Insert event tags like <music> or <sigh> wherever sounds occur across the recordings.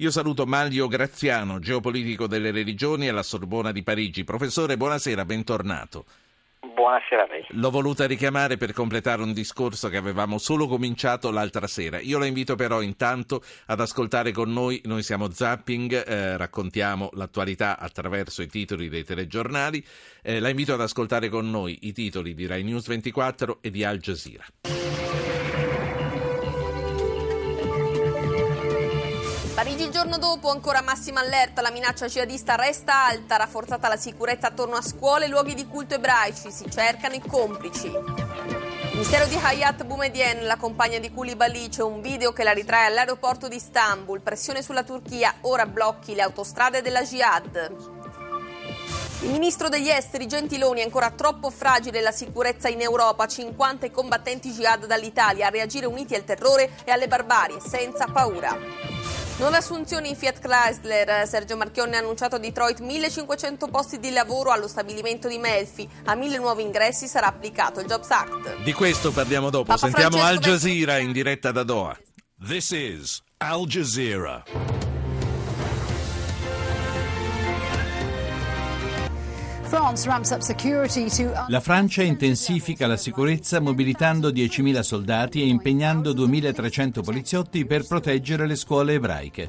Io saluto Maglio Graziano, geopolitico delle religioni alla Sorbona di Parigi. Professore, buonasera, bentornato. Buonasera a lei. L'ho voluta richiamare per completare un discorso che avevamo solo cominciato l'altra sera. Io la invito però intanto ad ascoltare con noi, noi siamo Zapping, eh, raccontiamo l'attualità attraverso i titoli dei telegiornali. Eh, la invito ad ascoltare con noi i titoli di Rai News 24 e di Al Jazeera. Il giorno dopo, ancora massima allerta, la minaccia jihadista resta alta, rafforzata la sicurezza attorno a scuole e luoghi di culto ebraici, si cercano i complici. Il Ministero di Hayat Boumediene, la compagna di Koulibaly, c'è un video che la ritrae all'aeroporto di Istanbul, pressione sulla Turchia, ora blocchi le autostrade della jihad. Il ministro degli esteri Gentiloni è ancora troppo fragile la sicurezza in Europa, 50 i combattenti jihad dall'Italia a reagire uniti al terrore e alle barbarie, senza paura. Nuove assunzioni in Fiat Chrysler. Sergio Marchionne ha annunciato a Detroit 1500 posti di lavoro allo stabilimento di Melfi. A mille nuovi ingressi sarà applicato il Jobs Act. Di questo parliamo dopo. Papa Sentiamo Francesco Al Jazeera in diretta da Doha. This is Al Jazeera. La Francia intensifica la sicurezza mobilitando 10.000 soldati e impegnando 2.300 poliziotti per proteggere le scuole ebraiche.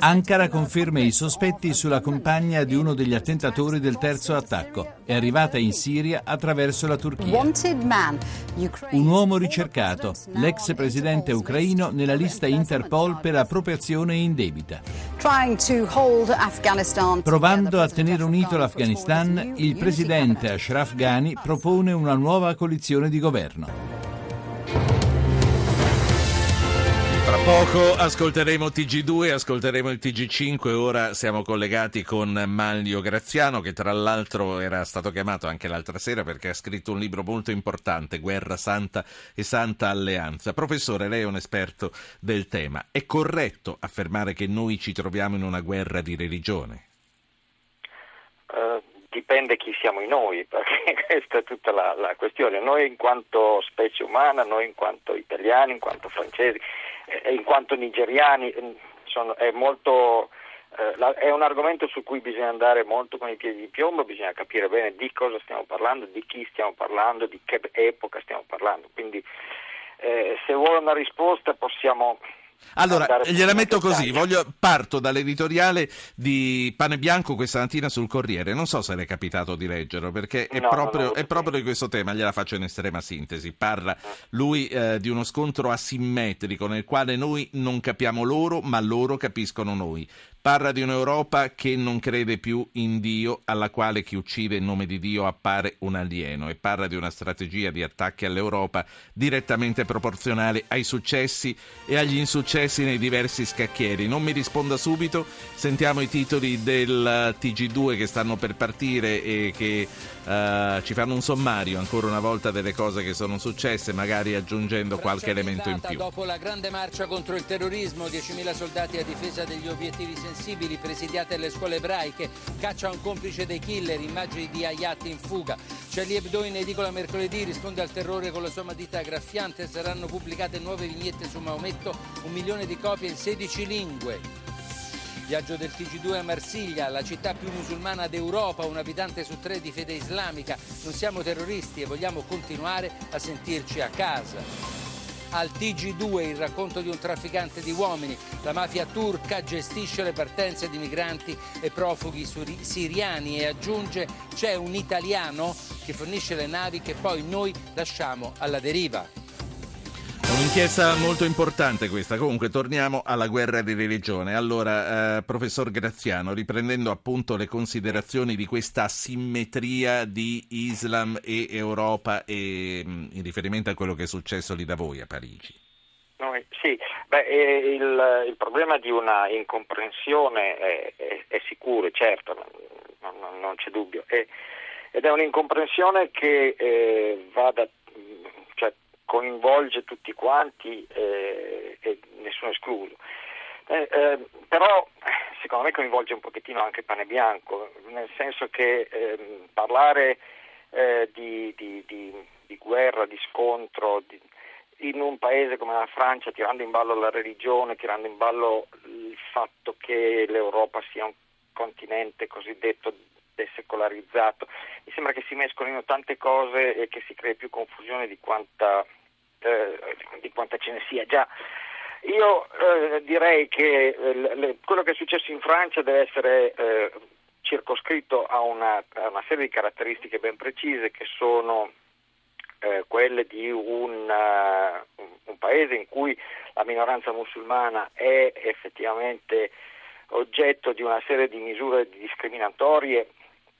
Ankara conferma i sospetti sulla compagna di uno degli attentatori del terzo attacco. È arrivata in Siria attraverso la Turchia. Un uomo ricercato, l'ex presidente ucraino nella lista Interpol per appropriazione indebita. Provando a tenere unito l'Afghanistan, il presidente Ashraf Ghani propone una nuova coalizione di governo. Tra poco ascolteremo TG2, ascolteremo il TG5, ora siamo collegati con Manlio Graziano che tra l'altro era stato chiamato anche l'altra sera perché ha scritto un libro molto importante, Guerra Santa e Santa Alleanza. Professore, lei è un esperto del tema. È corretto affermare che noi ci troviamo in una guerra di religione? Uh, dipende chi siamo noi, <laughs> perché questa è tutta la, la questione. Noi in quanto specie umana, noi in quanto italiani, in quanto francesi, in quanto nigeriani sono, è, molto, eh, è un argomento su cui bisogna andare molto con i piedi di piombo, bisogna capire bene di cosa stiamo parlando, di chi stiamo parlando, di che epoca stiamo parlando. Quindi eh, se vuole una risposta possiamo allora, gliela metto così, voglio, parto dall'editoriale di Pane Bianco questa mattina sul Corriere, non so se le è capitato di leggerlo perché è, No, proprio, è proprio di questo tema, gliela faccio in estrema sintesi, parla lui eh, di uno scontro asimmetrico nel quale noi non capiamo loro ma loro capiscono noi. Parla di un'Europa che non crede più in Dio, alla quale chi uccide in nome di Dio appare un alieno e parla di una strategia di attacchi all'Europa direttamente proporzionale ai successi e agli insuccessi nei diversi scacchieri. Non mi risponda subito, sentiamo i titoli del TG2 che stanno per partire e che eh, ci fanno un sommario ancora una volta delle cose che sono successe, magari aggiungendo qualche elemento in più. Dopo la grande marcia contro il terrorismo, 10.000 soldati a difesa degli obiettivi sensibili presidiate alle scuole ebraiche, caccia un complice dei killer, immagini di Hayat in fuga. Charlie Hebdo in edicola mercoledì risponde al terrore con la sua matita graffiante, saranno pubblicate nuove vignette su Maometto, un milione di copie in 16 lingue. Viaggio del TG2 a Marsiglia, la città più musulmana d'Europa, un abitante su tre di fede islamica. Non siamo terroristi e vogliamo continuare a sentirci a casa al TG2 il racconto di un trafficante di uomini. La mafia turca gestisce le partenze di migranti e profughi siriani e aggiunge c'è un italiano che fornisce le navi che poi noi lasciamo alla deriva. Un'inchiesta molto importante questa. Comunque torniamo alla guerra di religione. Allora, eh, professor Graziano, riprendendo appunto le considerazioni di questa asimmetria di Islam e Europa e mh, in riferimento a quello che è successo lì da voi a Parigi. Noi, sì, beh, eh, il, il problema di una incomprensione è, è, è sicuro, certo, non, non- non c'è dubbio, È- ed è un'incomprensione che eh, va da, coinvolge tutti quanti eh, e nessuno escluso. Eh, eh, però secondo me coinvolge un pochettino anche Pane Bianco, nel senso che ehm, parlare eh, di, di- di- di guerra, di scontro, in un paese come la Francia, tirando in ballo la religione, tirando in ballo il fatto che l'Europa sia un continente cosiddetto desecolarizzato, mi sembra che si mescolino tante cose e che si crei più confusione di quanta, eh, di quanta ce ne sia già. Io eh, direi che eh, le, quello che è successo in Francia deve essere eh, circoscritto a una, a una, serie di caratteristiche ben precise che sono eh, quelle di un, uh, un, paese in cui la minoranza musulmana è effettivamente oggetto di una serie di misure discriminatorie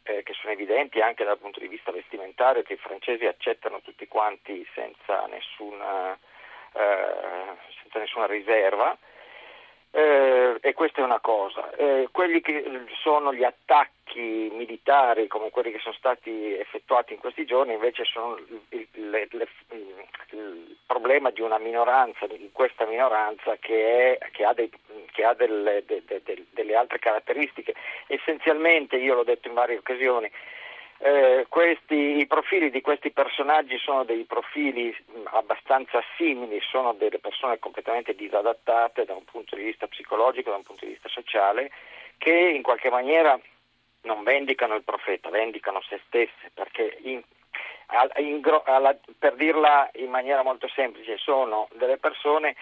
eh, che sono evidenti anche dal punto di vista vestimentario che i francesi accettano tutti quanti senza nessuna, eh, senza nessuna riserva eh, e questa è una cosa. Eh, quelli che sono gli attacchi militari come quelli che sono stati effettuati in questi giorni invece sono il, il, il, il problema di una minoranza, di questa minoranza che, è, che ha, dei, che ha delle, de, de, de, delle altre caratteristiche. Essenzialmente, io l'ho detto in varie occasioni, eh, questi, I profili di questi personaggi sono dei profili abbastanza simili, sono delle persone completamente disadattate da un punto di vista psicologico, da un punto di vista sociale, che in qualche maniera non vendicano il profeta, vendicano se stesse, perché in, in, alla, per dirla in maniera molto semplice, sono delle persone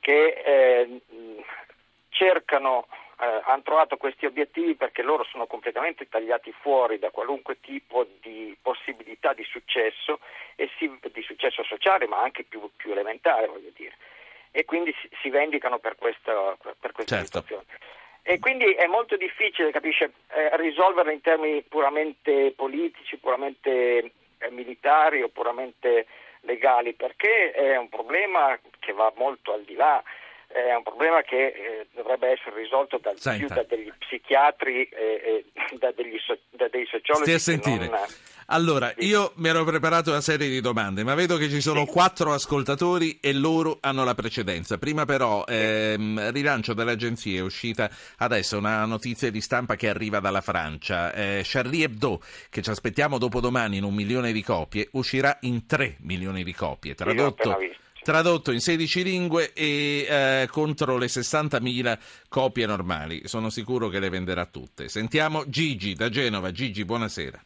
che eh, cercano eh, hanno trovato questi obiettivi perché loro sono completamente tagliati fuori da qualunque tipo di possibilità di successo, si, di successo sociale ma anche più, più elementare voglio dire, e quindi si, si vendicano per questa, per questa certo. situazione. E quindi è molto difficile, capisce, eh, risolverlo in termini puramente politici, puramente eh, militari o puramente legali, perché è un problema che va molto al di là è un problema che eh, dovrebbe essere risolto dal, più da degli psichiatri e, e da, degli so, da, dei sociologi. Stia a sentire. Non... Allora, io mi ero preparato una serie di domande, ma vedo che ci sono sì. quattro ascoltatori e loro hanno la precedenza. Prima però, ehm, rilancio dell'agenzia, è uscita adesso una notizia di stampa che arriva dalla Francia. Eh, Charlie Hebdo, che ci aspettiamo dopodomani in un milione di copie, uscirà in tre milioni di copie. Tradotto tradotto in 16 lingue e eh, contro le 60.000 copie normali. Sono sicuro che le venderà tutte. Sentiamo Gigi da Genova. Gigi, buonasera.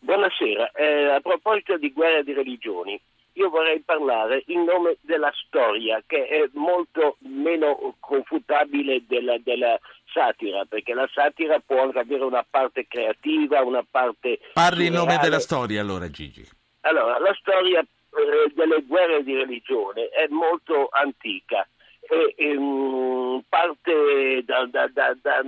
Buonasera. Eh, a proposito di guerra di religioni, io vorrei parlare in nome della storia, che è molto meno confutabile della, della satira, perché la satira può anche avere una parte creativa, una parte... Parli in nome della storia allora, Gigi. Allora, la storia delle guerre di religione è molto antica e, e um, parte da, da, da, da,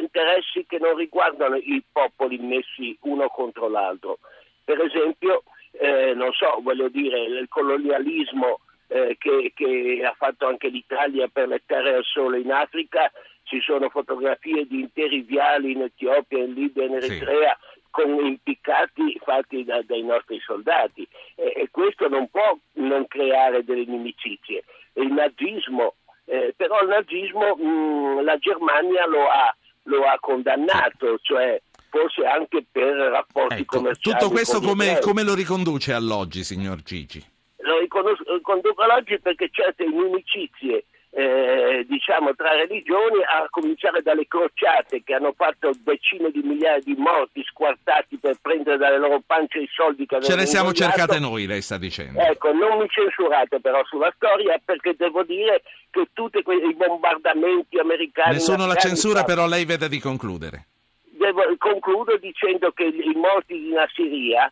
interessi che non riguardano i popoli messi uno contro l'altro. Per esempio, eh, non so, voglio dire, il colonialismo eh, che, che, ha fatto anche l'Italia per le terre al sole in Africa, ci sono fotografie di interi viali in Etiopia, in Libia, in Eritrea. Sì con impiccati fatti da, dai nostri soldati e, e, questo non può non creare delle inimicizie. Il nazismo, eh, però il nazismo mh, mm, la Germania lo ha, lo ha condannato, cioè forse anche per rapporti ecco, commerciali. Tutto questo come, come, lo riconduce all'oggi, signor Gigi? Lo riconduco all'oggi perché certe inimicizie eh, diciamo, tra religioni, a cominciare dalle crociate che hanno fatto decine di migliaia di morti squartati per prendere dalle loro pance i soldi che avevano Ce le siamo ingoiato. cercate noi, lei sta dicendo. Ecco, non mi censurate però sulla storia perché devo dire che tutti i bombardamenti americani... Nessuno la censura, però lei vede di concludere. Devo, concludo dicendo che i morti di Nassiria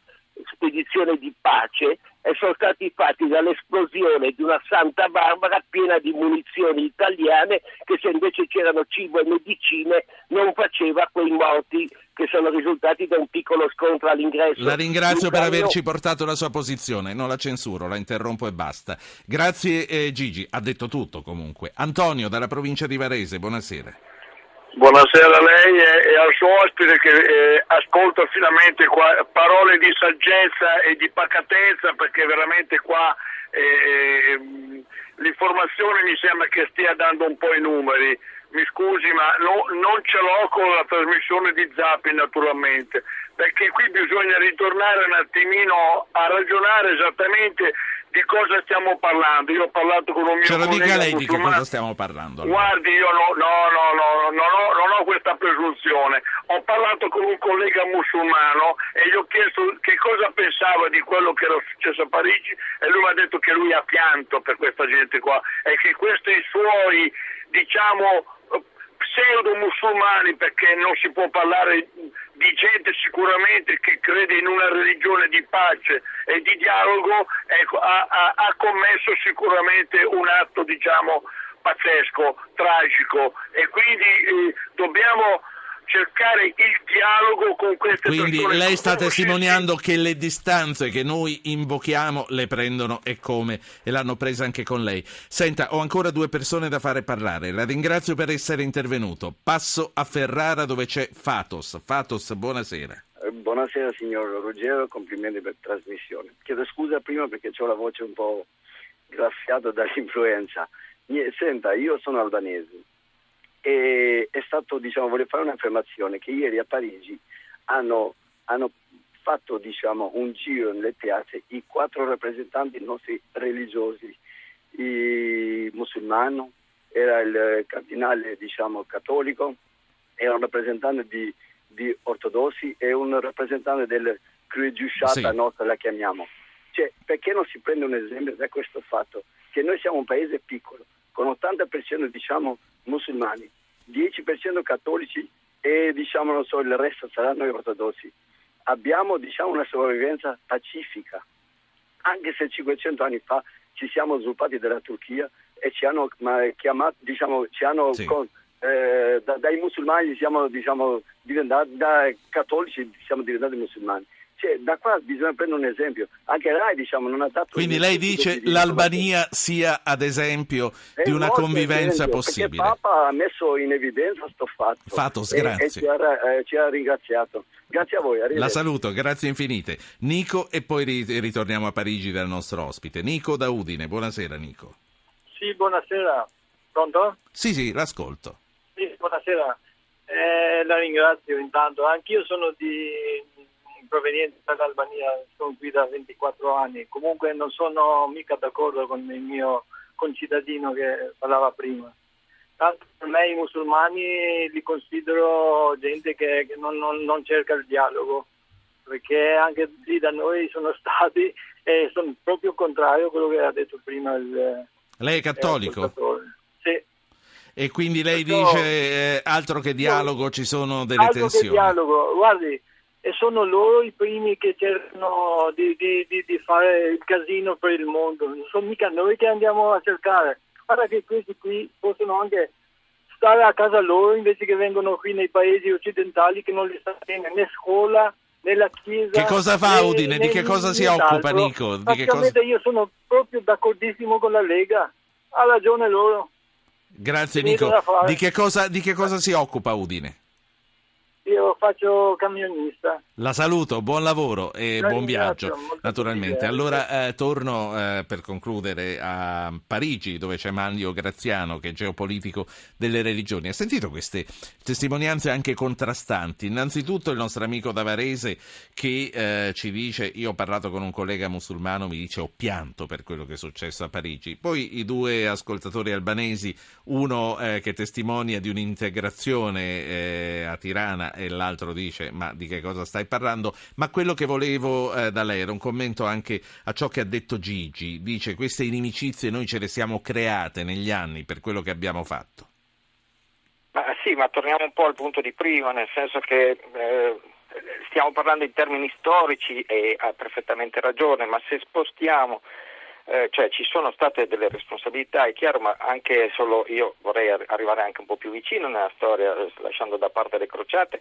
spedizione di pace sono stati fatti dall'esplosione di una Santa Barbara piena di munizioni italiane che se invece c'erano cibo e medicine non faceva quei morti che sono risultati da un piccolo scontro all'ingresso. La ringrazio per averci portato la sua posizione, non la censuro, la interrompo e basta. Grazie eh, Gigi, ha detto tutto comunque. Antonio dalla provincia di Varese, buonasera. Buonasera a lei e, al suo ospite che eh, ascolta finalmente qua, parole di saggezza e di pacatezza perché veramente qua eh, l'informazione mi sembra che stia dando un po' i numeri. Mi scusi, ma no, non ce l'ho con la trasmissione di Zappi naturalmente, perché qui bisogna ritornare un attimino a ragionare esattamente di cosa stiamo parlando. Io ho parlato con un mio Ce lo collega dica lei di che cosa stiamo parlando. allora. Guardi, io no, no, no, no, non, ho, non ho questa presunzione. Ho parlato con un collega musulmano e gli ho chiesto che cosa pensava di quello che era successo a Parigi e lui mi ha detto che lui ha pianto per questa gente qua e che questi suoi, diciamo, pseudo musulmani, perché non si può parlare di gente sicuramente che crede in una religione di pace e di dialogo, ecco, ha, ha- ha commesso sicuramente un atto, diciamo, pazzesco, tragico. E quindi eh, dobbiamo cercare il dialogo con queste Quindi persone. lei sta testimoniando che le distanze che noi invochiamo le prendono e come e l'hanno presa anche con lei. Senta, ho ancora due persone da fare parlare. La ringrazio per essere intervenuto. Passo a Ferrara dove c'è Fatos. Fatos, buonasera. Eh, Buonasera signor Ruggero, complimenti per la trasmissione. Chiedo scusa prima perché ho la voce un po' graffiata dall'influenza. Senta, io sono albanese e è stato, diciamo, voglio fare un'affermazione che ieri a Parigi hanno, hanno fatto diciamo, un giro nelle piazze i quattro rappresentanti nostri religiosi, il musulmano, era il cardinale diciamo, cattolico, era un rappresentante di, di ortodossi e un rappresentante del crociata Sì. nostra, la chiamiamo. Cioè, perché non si prende un esempio da questo fatto? Che noi siamo un paese piccolo, con 80% diciamo musulmani, 10% cattolici e diciamo non so, il resto saranno gli ortodossi. Abbiamo diciamo una sopravvivenza pacifica, anche se 500 anni fa ci siamo sviluppati dalla Turchia e ci hanno ma, chiamato, diciamo, ci hanno Sì. con- eh, da- dai musulmani siamo diciamo, diventati, da cattolici siamo diventati musulmani. Cioè, da qua bisogna prendere un esempio. Anche Rai diciamo, non ha dato... Quindi lei dice di- di l'Albania sia ad esempio è di una convivenza esempio, possibile. Perché Papa ha messo in evidenza sto fatto. Fatos, E- grazie. E, ci, ha, eh, ci ha ringraziato. Grazie a voi. La saluto, grazie infinite. Nico e poi ri- ritorniamo a Parigi dal nostro ospite. Nico da Udine, buonasera Nico. Sì, buonasera. Pronto? Sì, sì, l'ascolto. Sì, buonasera. Eh, la ringrazio intanto. Anch'io sono di proveniente dall'Albania, sono qui da 24 anni. Comunque non sono mica d'accordo con il mio concittadino che parlava prima. Tanto per me i musulmani li considero gente che, che non, non- non cerca il dialogo, perché anche lì da noi sono stati e sono proprio contrario a quello che ha detto prima il Lei è cattolico ascoltatore. Sì. e quindi lei Perciò- dice eh, altro che dialogo, ci sono delle altro che tensioni. dialogo, guardi, e sono loro i primi che cercano di, di- di- di fare il casino per il mondo, non sono mica noi che andiamo a cercare. Guarda che questi qui possono anche stare a casa loro invece che vengono qui nei paesi occidentali che non li sta bene né scuola né la chiesa. Che cosa fa né- Udine? Di né che cosa si occupa, Nico? Di che cosa- io sono proprio d'accordissimo con la Lega, ha ragione loro. Grazie Nico. Di che, cosa, di che cosa si occupa Udine? Io faccio camionista. La saluto, buon lavoro e La buon viaggio, naturalmente. gentile. Allora eh, torno eh, per concludere a Parigi, dove c'è Manlio Graziano, che è geopolitico delle religioni. Ha sentito queste testimonianze anche contrastanti? Innanzitutto il nostro amico Davarese che eh, ci dice, io ho parlato con un collega musulmano, mi dice ho pianto per quello che è successo a Parigi. Poi i due ascoltatori albanesi, uno eh, che testimonia di un'integrazione eh, a Tirana e l'altro dice ma di che cosa stai parlando? Ma quello che volevo eh, da lei era un commento anche a ciò che ha detto Gigi, dice queste inimicizie noi ce le siamo create negli anni per quello che abbiamo fatto. Ma sì, ma torniamo un po' al punto di prima, nel senso che eh, stiamo parlando in termini storici e ha perfettamente ragione, ma se spostiamo, eh, cioè ci sono state delle responsabilità, è chiaro, ma anche solo io vorrei ar- arrivare anche un po' più vicino nella storia, eh, lasciando da parte le crociate.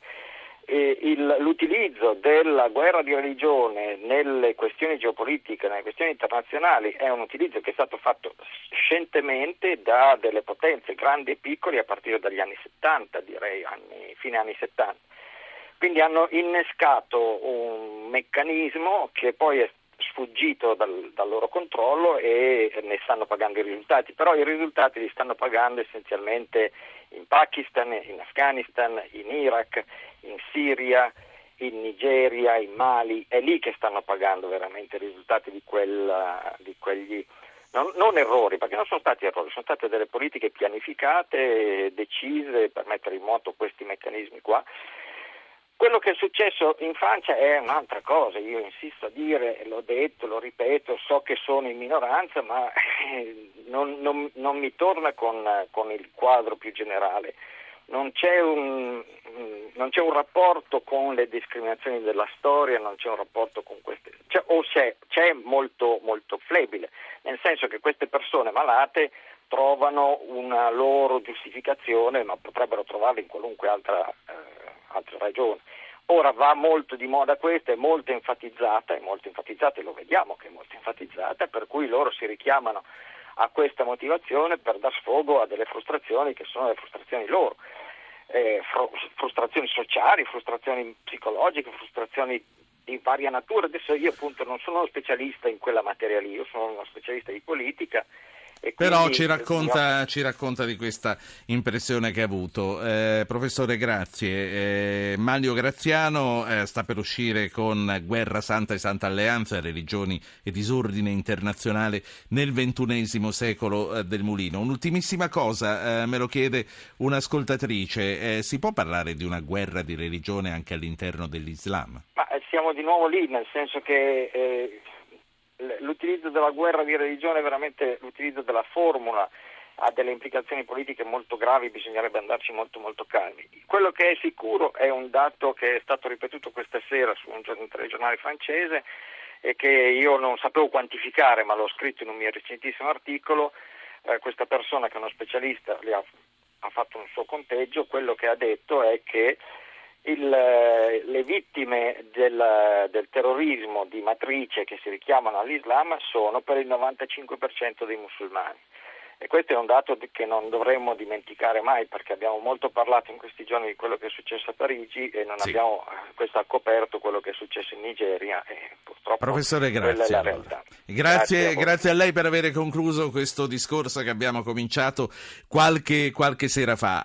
Il- l'utilizzo della guerra di religione nelle questioni geopolitiche, nelle questioni internazionali, è un utilizzo che è stato fatto scientemente da delle potenze grandi e piccoli a partire dagli anni 70, direi, anni, fine anni 70. Quindi hanno innescato un meccanismo che poi è sfuggito dal, dal, loro controllo e ne stanno pagando i risultati, però i risultati li stanno pagando essenzialmente in Pakistan, in Afghanistan, in Iraq, in Siria, in Nigeria, in Mali, è lì che stanno pagando veramente i risultati di, quella, di quegli non, non, errori, perché non sono stati errori, sono state delle politiche pianificate, decise per mettere in moto questi meccanismi qua. Quello che è successo in Francia è un'altra cosa, io insisto a dire, l'ho detto, lo ripeto, so che sono in minoranza, ma non, non, non mi torna con, con il quadro più generale. Non c'è, un, non c'è un, rapporto con le discriminazioni della storia, non c'è un rapporto con queste, c'è, o c'è, c'è molto, molto flebile, nel senso che queste persone malate trovano una loro giustificazione, ma potrebbero trovarla in qualunque altra, eh, altra ragione. Ora va molto di moda questa, è molto enfatizzata, è molto enfatizzata e lo vediamo che è molto enfatizzata, per cui loro si richiamano a questa motivazione per dar sfogo a delle frustrazioni che sono le frustrazioni loro eh, frustrazioni sociali, frustrazioni psicologiche, frustrazioni di varia natura. Adesso io appunto non sono uno specialista in quella materia lì, io sono uno specialista di politica però ci racconta, ci racconta, di questa impressione che ha avuto. Eh, professore, grazie. Eh, Maglio Graziano eh, sta per uscire con Guerra Santa e Santa Alleanza, religioni e disordine internazionale nel ventunesimo secolo eh, del Mulino. Un'ultimissima cosa, eh, me lo chiede un'ascoltatrice. Eh, si può parlare di una guerra di religione anche all'interno dell'Islam? Ma siamo di nuovo lì, nel senso che l'utilizzo della guerra di religione, veramente l'utilizzo della formula ha delle implicazioni politiche molto gravi, bisognerebbe andarci molto molto calmi. Quello che è sicuro è un dato che è stato ripetuto questa sera su un telegiornale francese e che io non sapevo quantificare, ma l'ho scritto in un mio recentissimo articolo. Eh, questa persona che è uno specialista ha, ha fatto un suo conteggio, quello che ha detto è che il, le vittime del, del, terrorismo di matrice che si richiamano all'Islam sono per il 95% dei musulmani. E questo è un dato che non dovremmo dimenticare mai perché abbiamo molto parlato in questi giorni di quello che è successo a Parigi e non sì. abbiamo eh, questo ha coperto quello che è successo in Nigeria e purtroppo Professore, grazie. Allora. Grazie, grazie, a grazie, a lei per aver concluso questo discorso che abbiamo cominciato qualche, qualche sera fa.